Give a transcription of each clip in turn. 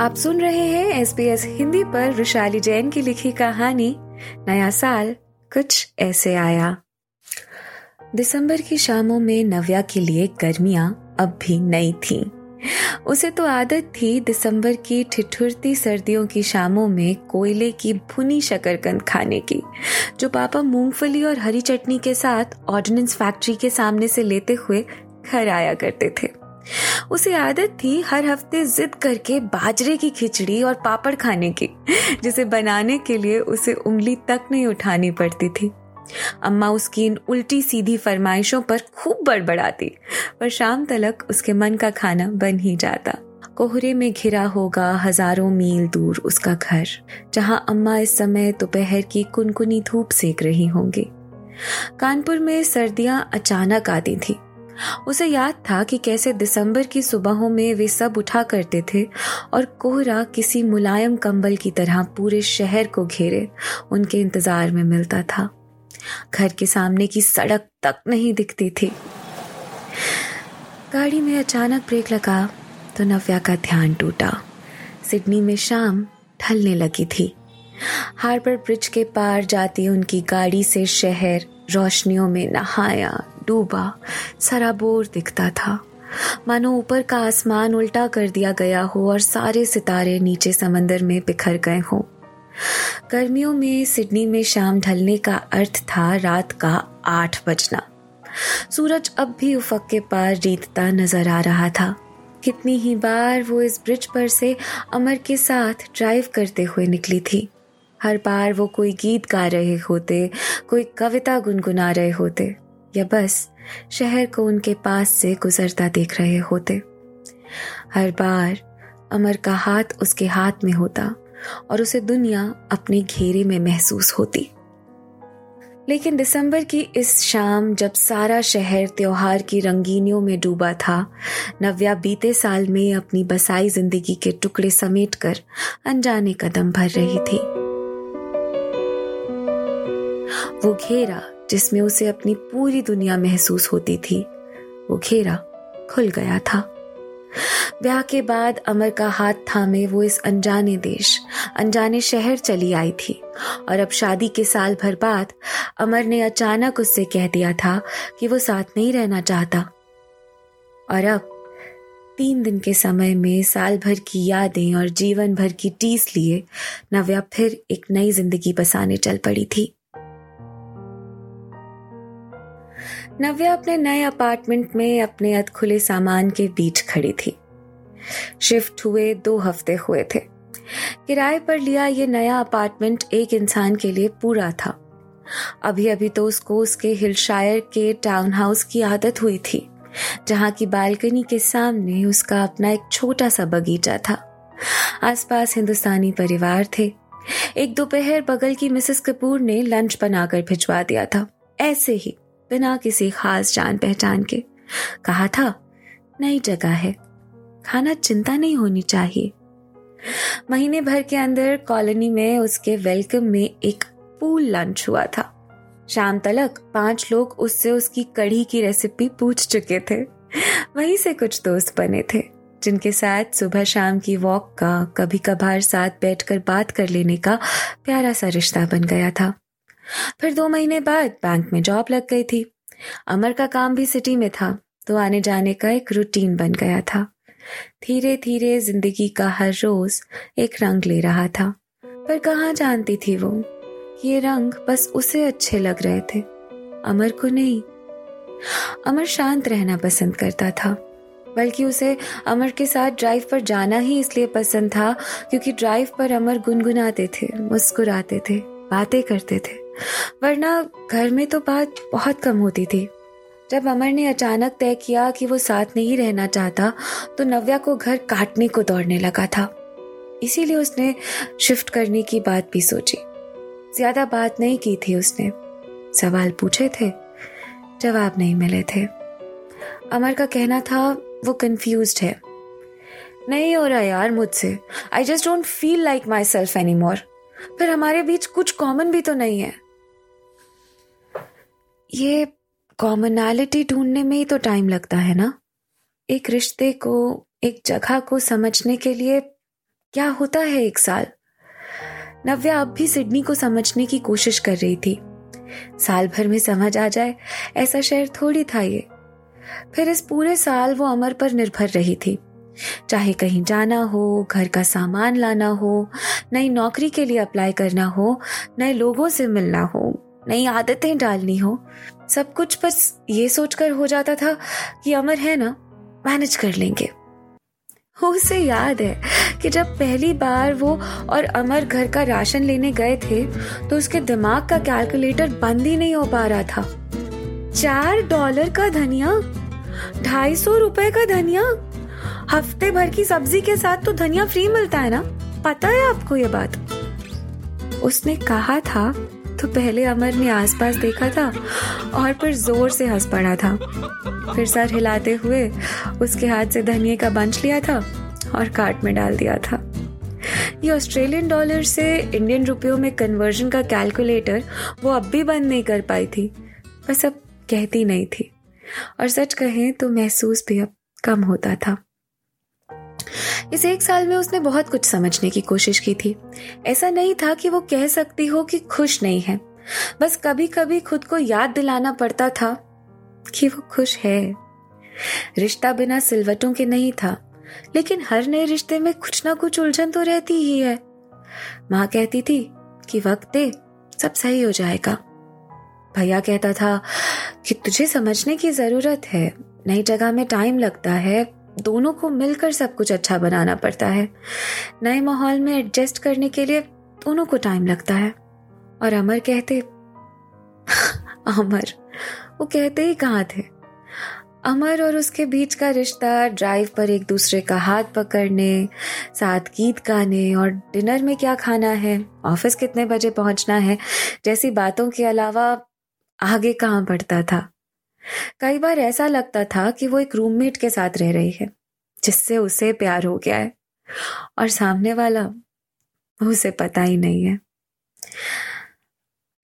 आप सुन रहे हैं एस बी एस हिंदी पर रुशाली जैन की लिखी कहानी। नया साल कुछ ऐसे आया। दिसंबर की शामों में नव्या के लिए गर्मियाँ अब भी नई थीं। उसे तो आदत थी दिसंबर की ठिठुरती सर्दियों की शामों में कोयले की भुनी शकरकंद खाने की, जो पापा मूंगफली और हरी चटनी के साथ ऑर्डिनेंस फैक्ट्री के सामने से लेते हुए घर आया करते थे। उसे आदत थी हर हफ़्ते जिद करके बाजरे की खिचड़ी और पापड़ खाने की, जिसे बनाने के लिए उसे उंगली तक नहीं उठानी पड़ती थी। अम्मा उसकी इन उल्टी सीधी फरमाइशों पर खूब बड़बड़ाती, पर शाम तलक उसके मन का खाना बन ही जाता। कोहरे में घिरा होगा हज़ारों मील दूर उसका घर, जहाँ अम्मा इस समय दोपहर की कुनकुनी धूप सेक रही होंगी। कानपुर में सर्दियाँ अचानक आती थी। उसे याद था कि कैसे दिसंबर की सुबहों में वे सब उठा करते थे और कोहरा किसी मुलायम कंबल की तरह पूरे शहर को घेरे, उनके इंतज़ार में मिलता था। घर के सामने की सड़क तक नहीं दिखती थी। गाड़ी में अचानक ब्रेक लगा तो नव्या का ध्यान टूटा। सिडनी में शाम ढलने लगी थी। हार्बर ब्रिज के पार जाती उनकी गाड़ी से शहर रोशनियों में नहाया डूबा सराबोर दिखता था। मानो ऊपर का आसमान उल्टा कर दिया गया हो और सारे सितारे नीचे समंदर में बिखर गए हों। गर्मियों में सिडनी में शाम ढलने का अर्थ था रात का आठ बजना। सूरज अब भी उफक के पार रीतता नज़र आ रहा था। कितनी ही बार वो इस ब्रिज पर से अमर के साथ ड्राइव करते हुए निकली थी। हर बार वो कोई गीत गा रहे होते, कोई कविता गुनगुना रहे होते। या बस शहर को उनके पास से गुजरता देख रहे होते। हर बार अमर का हाथ उसके हाथ में होता और उसे दुनिया अपने घेरे में महसूस होती। लेकिन दिसंबर की इस शाम जब सारा शहर त्योहार की रंगीनियों में डूबा था, नव्या बीते साल में अपनी बसाई ज़िंदगी के टुकड़े समेटकर अनजाने कदम भर रही थी। वो घेरा जिसमें उसे अपनी पूरी दुनिया महसूस होती थी। वो घेरा खुल गया था। ब्याह के बाद अमर का हाथ थामे वो इस अनजाने देश, अनजाने शहर चली आई थी। और अब शादी के साल भर बाद अमर ने अचानक उससे कह दिया था कि वो साथ नहीं रहना चाहता। और अब तीन दिन के समय में साल भर की यादें और जीवन भर की टीस लिए नव्या फिर एक नई ज़िंदगी बसाने चल पड़ी थी। नव्या अपने नए अपार्टमेंट में अपने अधखुले सामान के बीच खड़ी थी। शिफ्ट हुए दो हफ़्ते हुए थे। किराए पर लिया ये नया अपार्टमेंट एक इंसान के लिए पूरा था। अभी अभी तो उसको उसके हिलशायर के टाउन हाउस की आदत हुई थी, जहाँ की बालकनी के सामने उसका अपना एक छोटा सा बगीचा था। आसपास हिंदुस्तानी परिवार थे। एक दोपहर बगल की मिसेस कपूर ने लंच बनाकर भिजवा दिया था। ऐसे ही बिना किसी खास जान पहचान के। कहा था, नई जगह है। खाना चिंता नहीं होनी चाहिए। महीने भर के अंदर कॉलोनी में उसके वेलकम में एक पूल लंच हुआ था। शाम तलक पाँच लोग उससे उसकी कढ़ी की रेसिपी पूछ चुके थे। वहीं से कुछ दोस्त बने थे, जिनके साथ सुबह शाम की वॉक का कभी कभार साथ बैठकर बात कर लेने का प्यारा सा रिश्ता बन गया था। फिर दो महीने बाद बैंक में जॉब लग गई थी। अमर का काम भी सिटी में था तो आने जाने का एक रूटीन बन गया था। धीरे धीरे ज़िंदगी का हर रोज एक रंग ले रहा था, पर कहाँ जानती थी वो? ये रंग बस उसे अच्छे लग रहे थे। अमर को नहीं। अमर शांत रहना पसंद करता था, बल्कि उसे अमर के साथ ड्राइव पर जाना ही इसलिए पसंद था क्योंकि ड्राइव पर अमर गुनगुनाते थे, मुस्कुराते थे, बातें करते थे। वरना घर में तो बात बहुत कम होती थी। जब अमर ने अचानक तय किया कि वो साथ नहीं रहना चाहता तो नव्या को घर काटने को दौड़ने लगा था। इसीलिए उसने शिफ्ट करने की बात भी सोची। ज़्यादा बात नहीं की थी उसने। सवाल पूछे थे, जवाब नहीं मिले थे। अमर का कहना था, वो कंफ्यूज है। नहीं हो रहा यार मुझसे। I just don't feel like myself anymore फिर हमारे बीच कुछ कॉमन भी तो नहीं है। ये कॉमनैलिटी ढूँढने में ही तो टाइम लगता है ना? एक रिश्ते को, एक जगह को समझने के लिए क्या होता है एक साल? नव्या अब भी सिडनी को समझने की कोशिश कर रही थी। साल भर में समझ आ जाए, ऐसा शहर थोड़ी था ये। फिर इस पूरे साल वो अमर पर निर्भर रही थी। चाहे कहीं जाना हो, घर का सामान लाना हो, नई नौकरी के लिए अप्लाई करना हो, नए लोगों से मिलना हो, नई आदतें डालनी हो, सब कुछ बस ये सोचकर हो जाता था कि अमर है ना मैनेज कर लेंगे। उसे याद है कि जब पहली बार वो और अमर घर का राशन लेने गए थे तो उसके दिमाग का कैलकुलेटर बंद ही नहीं हो पा रहा था। चार डॉलर का धनिया? ढाई सौ रुपए का धनिया? हफ़्ते भर की सब्ज़ी के साथ तो धनिया फ्री मिलता है ना? पता है आपको ये बात? उसने कहा था तो पहले अमर ने आसपास देखा था और फिर ज़ोर से हंस पड़ा था। फिर सर हिलाते हुए उसके हाथ से धनिए का बंच लिया था और कार्ट में डाल दिया था। ये ऑस्ट्रेलियन डॉलर से इंडियन रुपयों में कन्वर्जन का कैलकुलेटर वो अब भी बंद नहीं कर पाई थी। बस अब कहती नहीं थी। और सच कहें तो महसूस भी अब कम होता था। इस एक साल में उसने बहुत कुछ समझने की कोशिश की थी। ऐसा नहीं था कि वो कह सकती हो कि खुश नहीं है। बस कभी कभी खुद को याद दिलाना पड़ता था कि वो खुश है। रिश्ता बिना सिलवटों के नहीं था, लेकिन हर नए रिश्ते में कुछ ना कुछ उलझन तो रहती ही है। माँ कहती थी कि वक्त दे, सब सही हो जाएगा। भैया कहता था कि तुझे समझने की ज़रूरत है, नई जगह में टाइम लगता है दोनों को मिलकर सब कुछ अच्छा बनाना पड़ता है। नए माहौल में एडजस्ट करने के लिए दोनों को टाइम लगता है। और अमर कहते अमर, वो कहते ही कहाँ थे? अमर और उसके बीच का रिश्ता ड्राइव पर एक दूसरे का हाथ पकड़ने, साथ गीत गाने और डिनर में क्या खाना है ऑफ़िस कितने बजे पहुँचना है, जैसी बातों के अलावा आगे कहाँ बढ़ता था। कई बार ऐसा लगता था कि वो एक रूममेट के साथ रह रही है, जिससे उसे प्यार हो गया है। और सामने वाला, उसे पता ही नहीं है।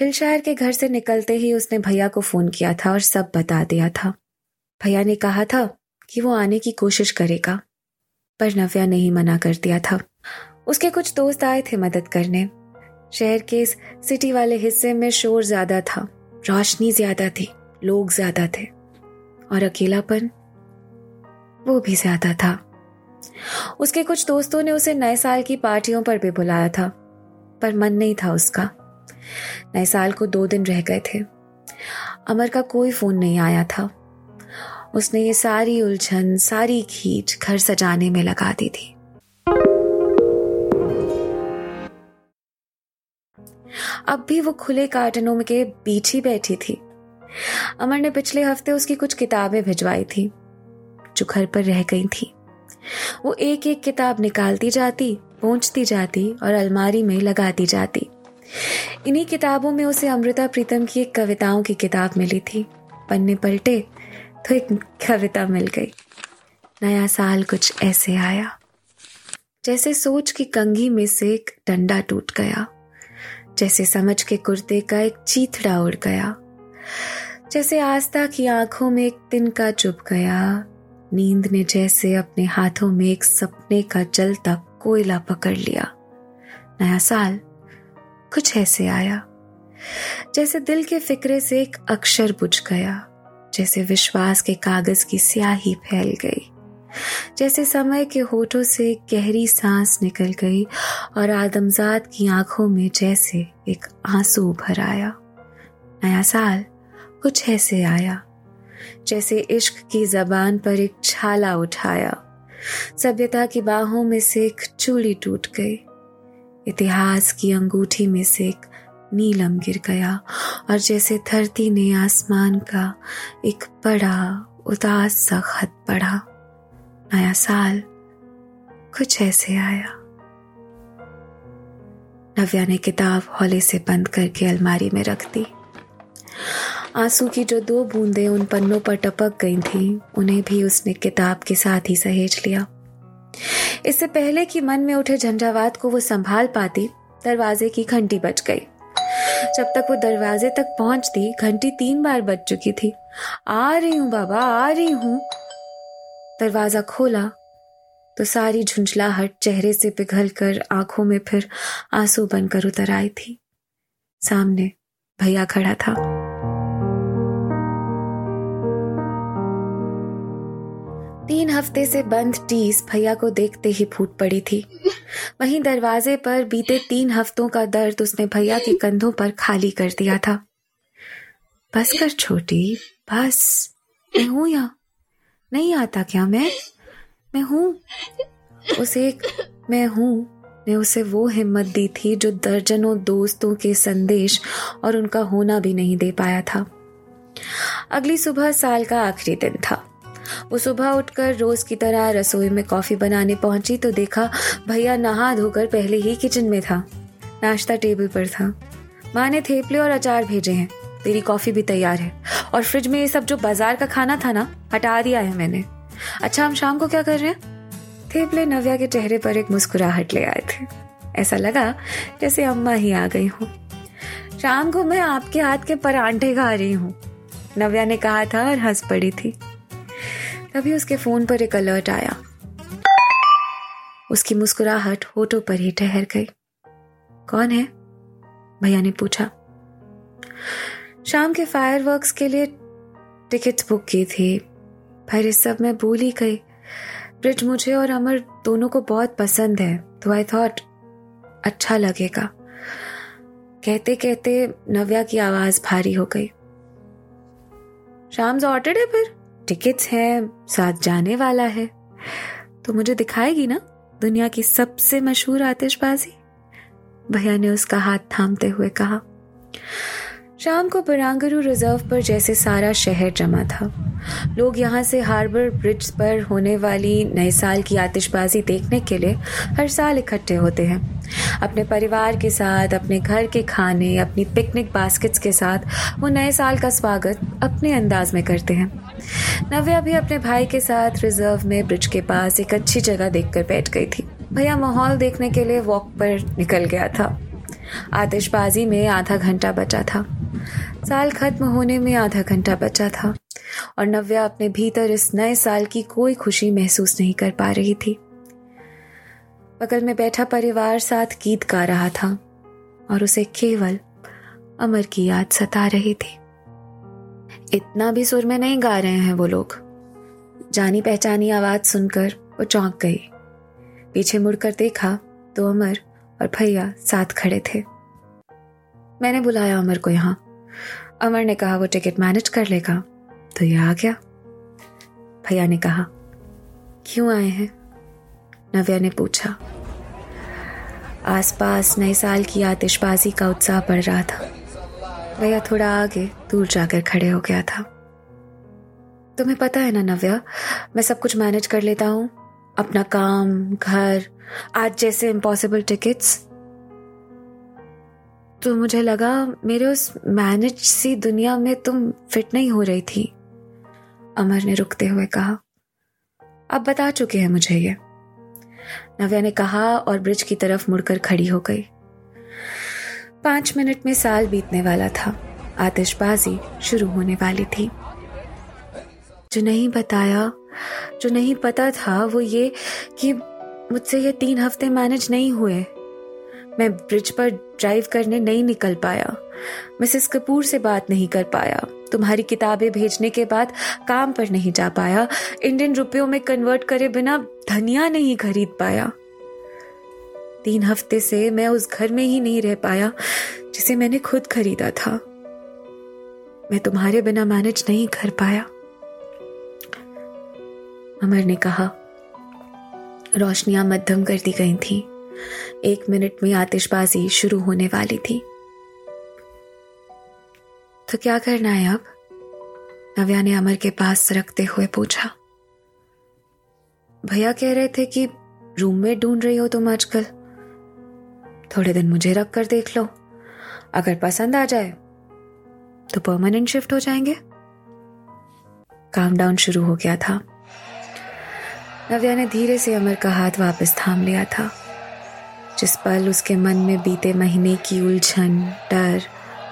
हिलशायर के घर से निकलते ही उसने भैया को फ़ोन किया था और सब बता दिया था। भैया ने कहा था कि वो आने की कोशिश करेगा, पर नव्या नहीं मना कर दिया था। उसके कुछ दोस्त आए थे मदद करने। शहर के इस सिटी वाले हिस्से में शोर ज़्यादा था, रोशनी ज़्यादा थी। लोग ज़्यादा थे और अकेलापन वो भी ज़्यादा था। उसके कुछ दोस्तों ने उसे नए साल की पार्टियों पर भी बुलाया था, पर मन नहीं था उसका। नए साल को दो दिन रह गए थे। अमर का कोई फ़ोन नहीं आया था। उसने ये सारी उलझन, सारी खींच घर सजाने में लगा दी थी। अब भी वो खुले कार्टनों के बीच ही बैठी थी। अमर ने पिछले हफ़्ते उसकी कुछ किताबें भिजवाई थी, जो घर पर रह गई थी। वो एक एक किताब निकालती जाती, पहुँचती जाती और अलमारी में लगाती जाती। इन्हीं किताबों में उसे अमृता प्रीतम की एक कविताओं की किताब मिली थी। पन्ने पलटे तो एक कविता मिल गई। नया साल कुछ ऐसे आया, जैसे सोच की कंघी में से एक डंडा टूट गया, जैसे समझ के कुर्ते का एक चीथड़ा उड़ गया। जैसे आस्था की आँखों में एक तिनका चुप गया, नींद ने जैसे अपने हाथों में एक सपने का जलता कोयला पकड़ लिया। नया साल कुछ ऐसे आया, जैसे दिल के फिक्रे से एक अक्षर बुझ गया, जैसे विश्वास के कागज़ की स्याही फैल गई, जैसे समय के होठों से गहरी सांस निकल गई और आदमजात की आँखों में जैसे एक आँसू भर आया। नया साल कुछ ऐसे आया, जैसे इश्क की जबान पर एक छाला उठाया। सभ्यता की बाहों में से एक चूड़ी टूट गई। इतिहास की अंगूठी में से एक नीलम गिर गया और जैसे धरती ने आसमान का एक बड़ा, उदास सा खत पढ़ा। नया साल कुछ ऐसे आया। नव्या ने किताब हौले से बंद करके अलमारी में रख दी। आँसू की जो दो बूंदें उन पन्नों पर टपक गई थीं, उन्हें भी उसने किताब के साथ ही सहेज लिया। इससे पहले कि मन में उठे झंझावात को वो संभाल पाती दरवाजे की घंटी बज गई। जब तक वो दरवाजे तक पहुँचती घंटी तीन बार बज चुकी थी। आ रही हूँ बाबा आ रही हूँ। दरवाज़ा खोला तो सारी झुंझलाहट चेहरे से पिघल कर आँखों में फिर आँसू बनकर उतर आई थी। सामने भैया खड़ा था। हफ़्ते से बंद टीस भैया को देखते ही फूट पड़ी थी। वहीं दरवाजे पर बीते तीन हफ्तों का दर्द उसने भैया के कंधों पर खाली कर दिया था। बस कर छोटी, बस। मैं हूँ या? नहीं आता क्या मैं? मैं हूँ। उसे एक मैं हूँ। ने उसे वो हिम्मत दी थी जो दर्जनों दोस्तों के संदेश और उनका होना भी नहीं दे पाया था। अगली सुबह साल का आखिरी दिन था। वो सुबह उठकर रोज की तरह रसोई में कॉफ़ी बनाने पहुँची तो देखा भैया नहा धोकर पहले ही किचन में था। नाश्ता टेबल पर था। माँ ने थेपले और अचार भेजे हैं। तेरी कॉफ़ी भी तैयार है। और फ्रिज में ये सब जो बाज़ार का खाना था ना, हटा दिया है मैंने। अच्छा हम शाम को क्या कर रहे हैं? थेपले नव्या के चेहरे पर एक मुस्कुराहट ले आए थे। ऐसा लगा जैसे अम्मा ही आ गई हूँ। शाम को मैं आपके हाथ के परांठे खा रही हूँ। नव्या ने कहा था और हंस पड़ी थी। तभी उसके फ़ोन पर एक अलर्ट आया। उसकी मुस्कुराहट होठों पर ही ठहर गई। कौन है? भैया ने पूछा। शाम के फायरवर्क्स के लिए टिकट बुक की थी। पर इस सब मैं भूल ही गई। ब्रिज मुझे और अमर दोनों को बहुत पसंद है तो आई थॉट अच्छा लगेगा। कहते कहते नव्या की आवाज़ भारी हो गई। शाम ऑर्डर है फिर? टिकट्स हैं, साथ जाने वाला है। तो मुझे दिखाएगी ना, दुनिया की सबसे मशहूर आतिशबाजी? भैया ने उसका हाथ थामते हुए कहा, शाम को बरांगरू रिज़र्व पर जैसे सारा शहर जमा था। लोग यहाँ से हार्बर ब्रिज पर होने वाली नए साल की आतिशबाजी देखने के लिए हर साल इकट्ठे होते हैं। अपने परिवार के साथ, अपने घर के खाने, अपनी पिकनिक बास्केट्स के साथ वो नए साल का स्वागत अपने अंदाज में करते हैं। नव्या भी अपने भाई के साथ रिज़र्व में ब्रिज के पास एक अच्छी जगह देखकर बैठ गई थी। भैया, माहौल देखने के लिए वॉक पर निकल गया था। आतिशबाजी में आधा घंटा बचा था। साल खत्म होने में आधा घंटा बचा था। और नव्या अपने भीतर इस नए साल की कोई खुशी महसूस नहीं कर पा रही थी। बगल में बैठा परिवार साथ गीत गा रहा था और उसे केवल अमर की याद सता रही थी। इतना भी सुर में नहीं गा रहे हैं वो लोग। जानी पहचानी आवाज़ सुनकर वो चौंक गई। पीछे मुड़कर देखा तो अमर और भैया साथ खड़े थे। मैंने बुलाया अमर को यहाँ। अमर ने कहा, वो टिकट मैनेज कर लेगा। तो ये आ गया। भैया ने कहा, क्यों आए हैं? नव्या ने पूछा, आसपास नए साल की आतिशबाजी का उत्साह बढ़ रहा था। भैया थोड़ा आगे दूर जाकर खड़े हो गया था। तुम्हें पता है ना, नव्या, मैं सब कुछ मैनेज कर लेता हूँ। अपना काम, घर, आज जैसे इम्पॉसिबल टिकट्स तो मुझे लगा मेरे उस मैनेज सी दुनिया में तुम फिट नहीं हो रही थी, अमर ने रुकते हुए कहा। अब बता चुके हैं मुझे ये। नव्या ने कहा और ब्रिज की तरफ़ मुड़कर खड़ी हो गई। पाँच मिनट में साल बीतने वाला था। आतिशबाजी शुरू होने वाली थी। जो नहीं बताया, जो नहीं पता था, वो ये कि मुझसे ये तीन हफ़्ते मैनेज नहीं हुए। मैं ब्रिज पर ड्राइव करने नहीं निकल पाया। मिसेस कपूर से बात नहीं कर पाया। तुम्हारी किताबें भेजने के बाद काम पर नहीं जा पाया। इंडियन रुपयों में कन्वर्ट करे बिना धनिया नहीं खरीद पाया। तीन हफ़्ते से मैं उस घर में ही नहीं रह पाया, जिसे मैंने खुद खरीदा था। मैं तुम्हारे बिना मैनेज नहीं कर पाया। अमर ने कहा, रोशनियाँ मध्यम कर दी गई थी। एक मिनट में आतिशबाजी शुरू होने वाली थी। तो क्या करना है अब? नव्या ने अमर के पास रखते हुए पूछा। भैया कह रहे थे कि रूममेट ढूंढ रही हो तुम आजकल? थोड़े दिन मुझे रख कर देख लो। अगर पसंद आ जाए तो परमानेंट शिफ्ट हो जाएँगे। काम डाउन शुरू हो गया था। नव्या ने धीरे से अमर का हाथ वापस थाम लिया था, जिस पल उसके मन में बीते महीने की उलझन, डर,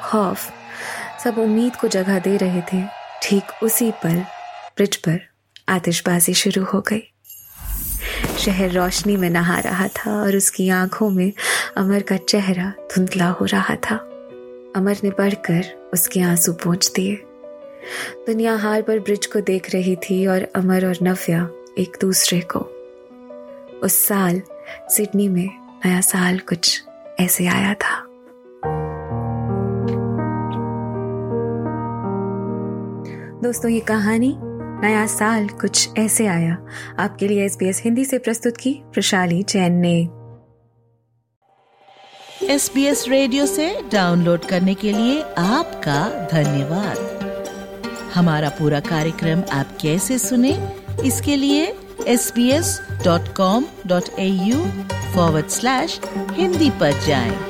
खौफ, सब उम्मीद को जगह दे रहे थे, ठीक उसी पल ब्रिज पर आतिशबाजी शुरू हो गई। शहर रोशनी में नहा रहा था और उसकी आँखों में अमर का चेहरा धुंधला हो रहा था। अमर ने बढ़कर उसके आँसू पहुँच दिए। दुनिया हाल पर ब्रिज को देख रही थी और अमर और नव्या एक दूसरे को। उस साल सिडनी में नया साल कुछ ऐसे आया था। दोस्तों, ये कहानी नया साल कुछ ऐसे आया। आपके लिए SBS हिंदी से प्रस्तुत की प्रशाली जैन ने। एस बी एस रेडियो से डाउनलोड करने के लिए आपका धन्यवाद। हमारा पूरा कार्यक्रम आप कैसे सुने, इसके लिए sbs.com.au forward slash हिंदी पर जाएँ।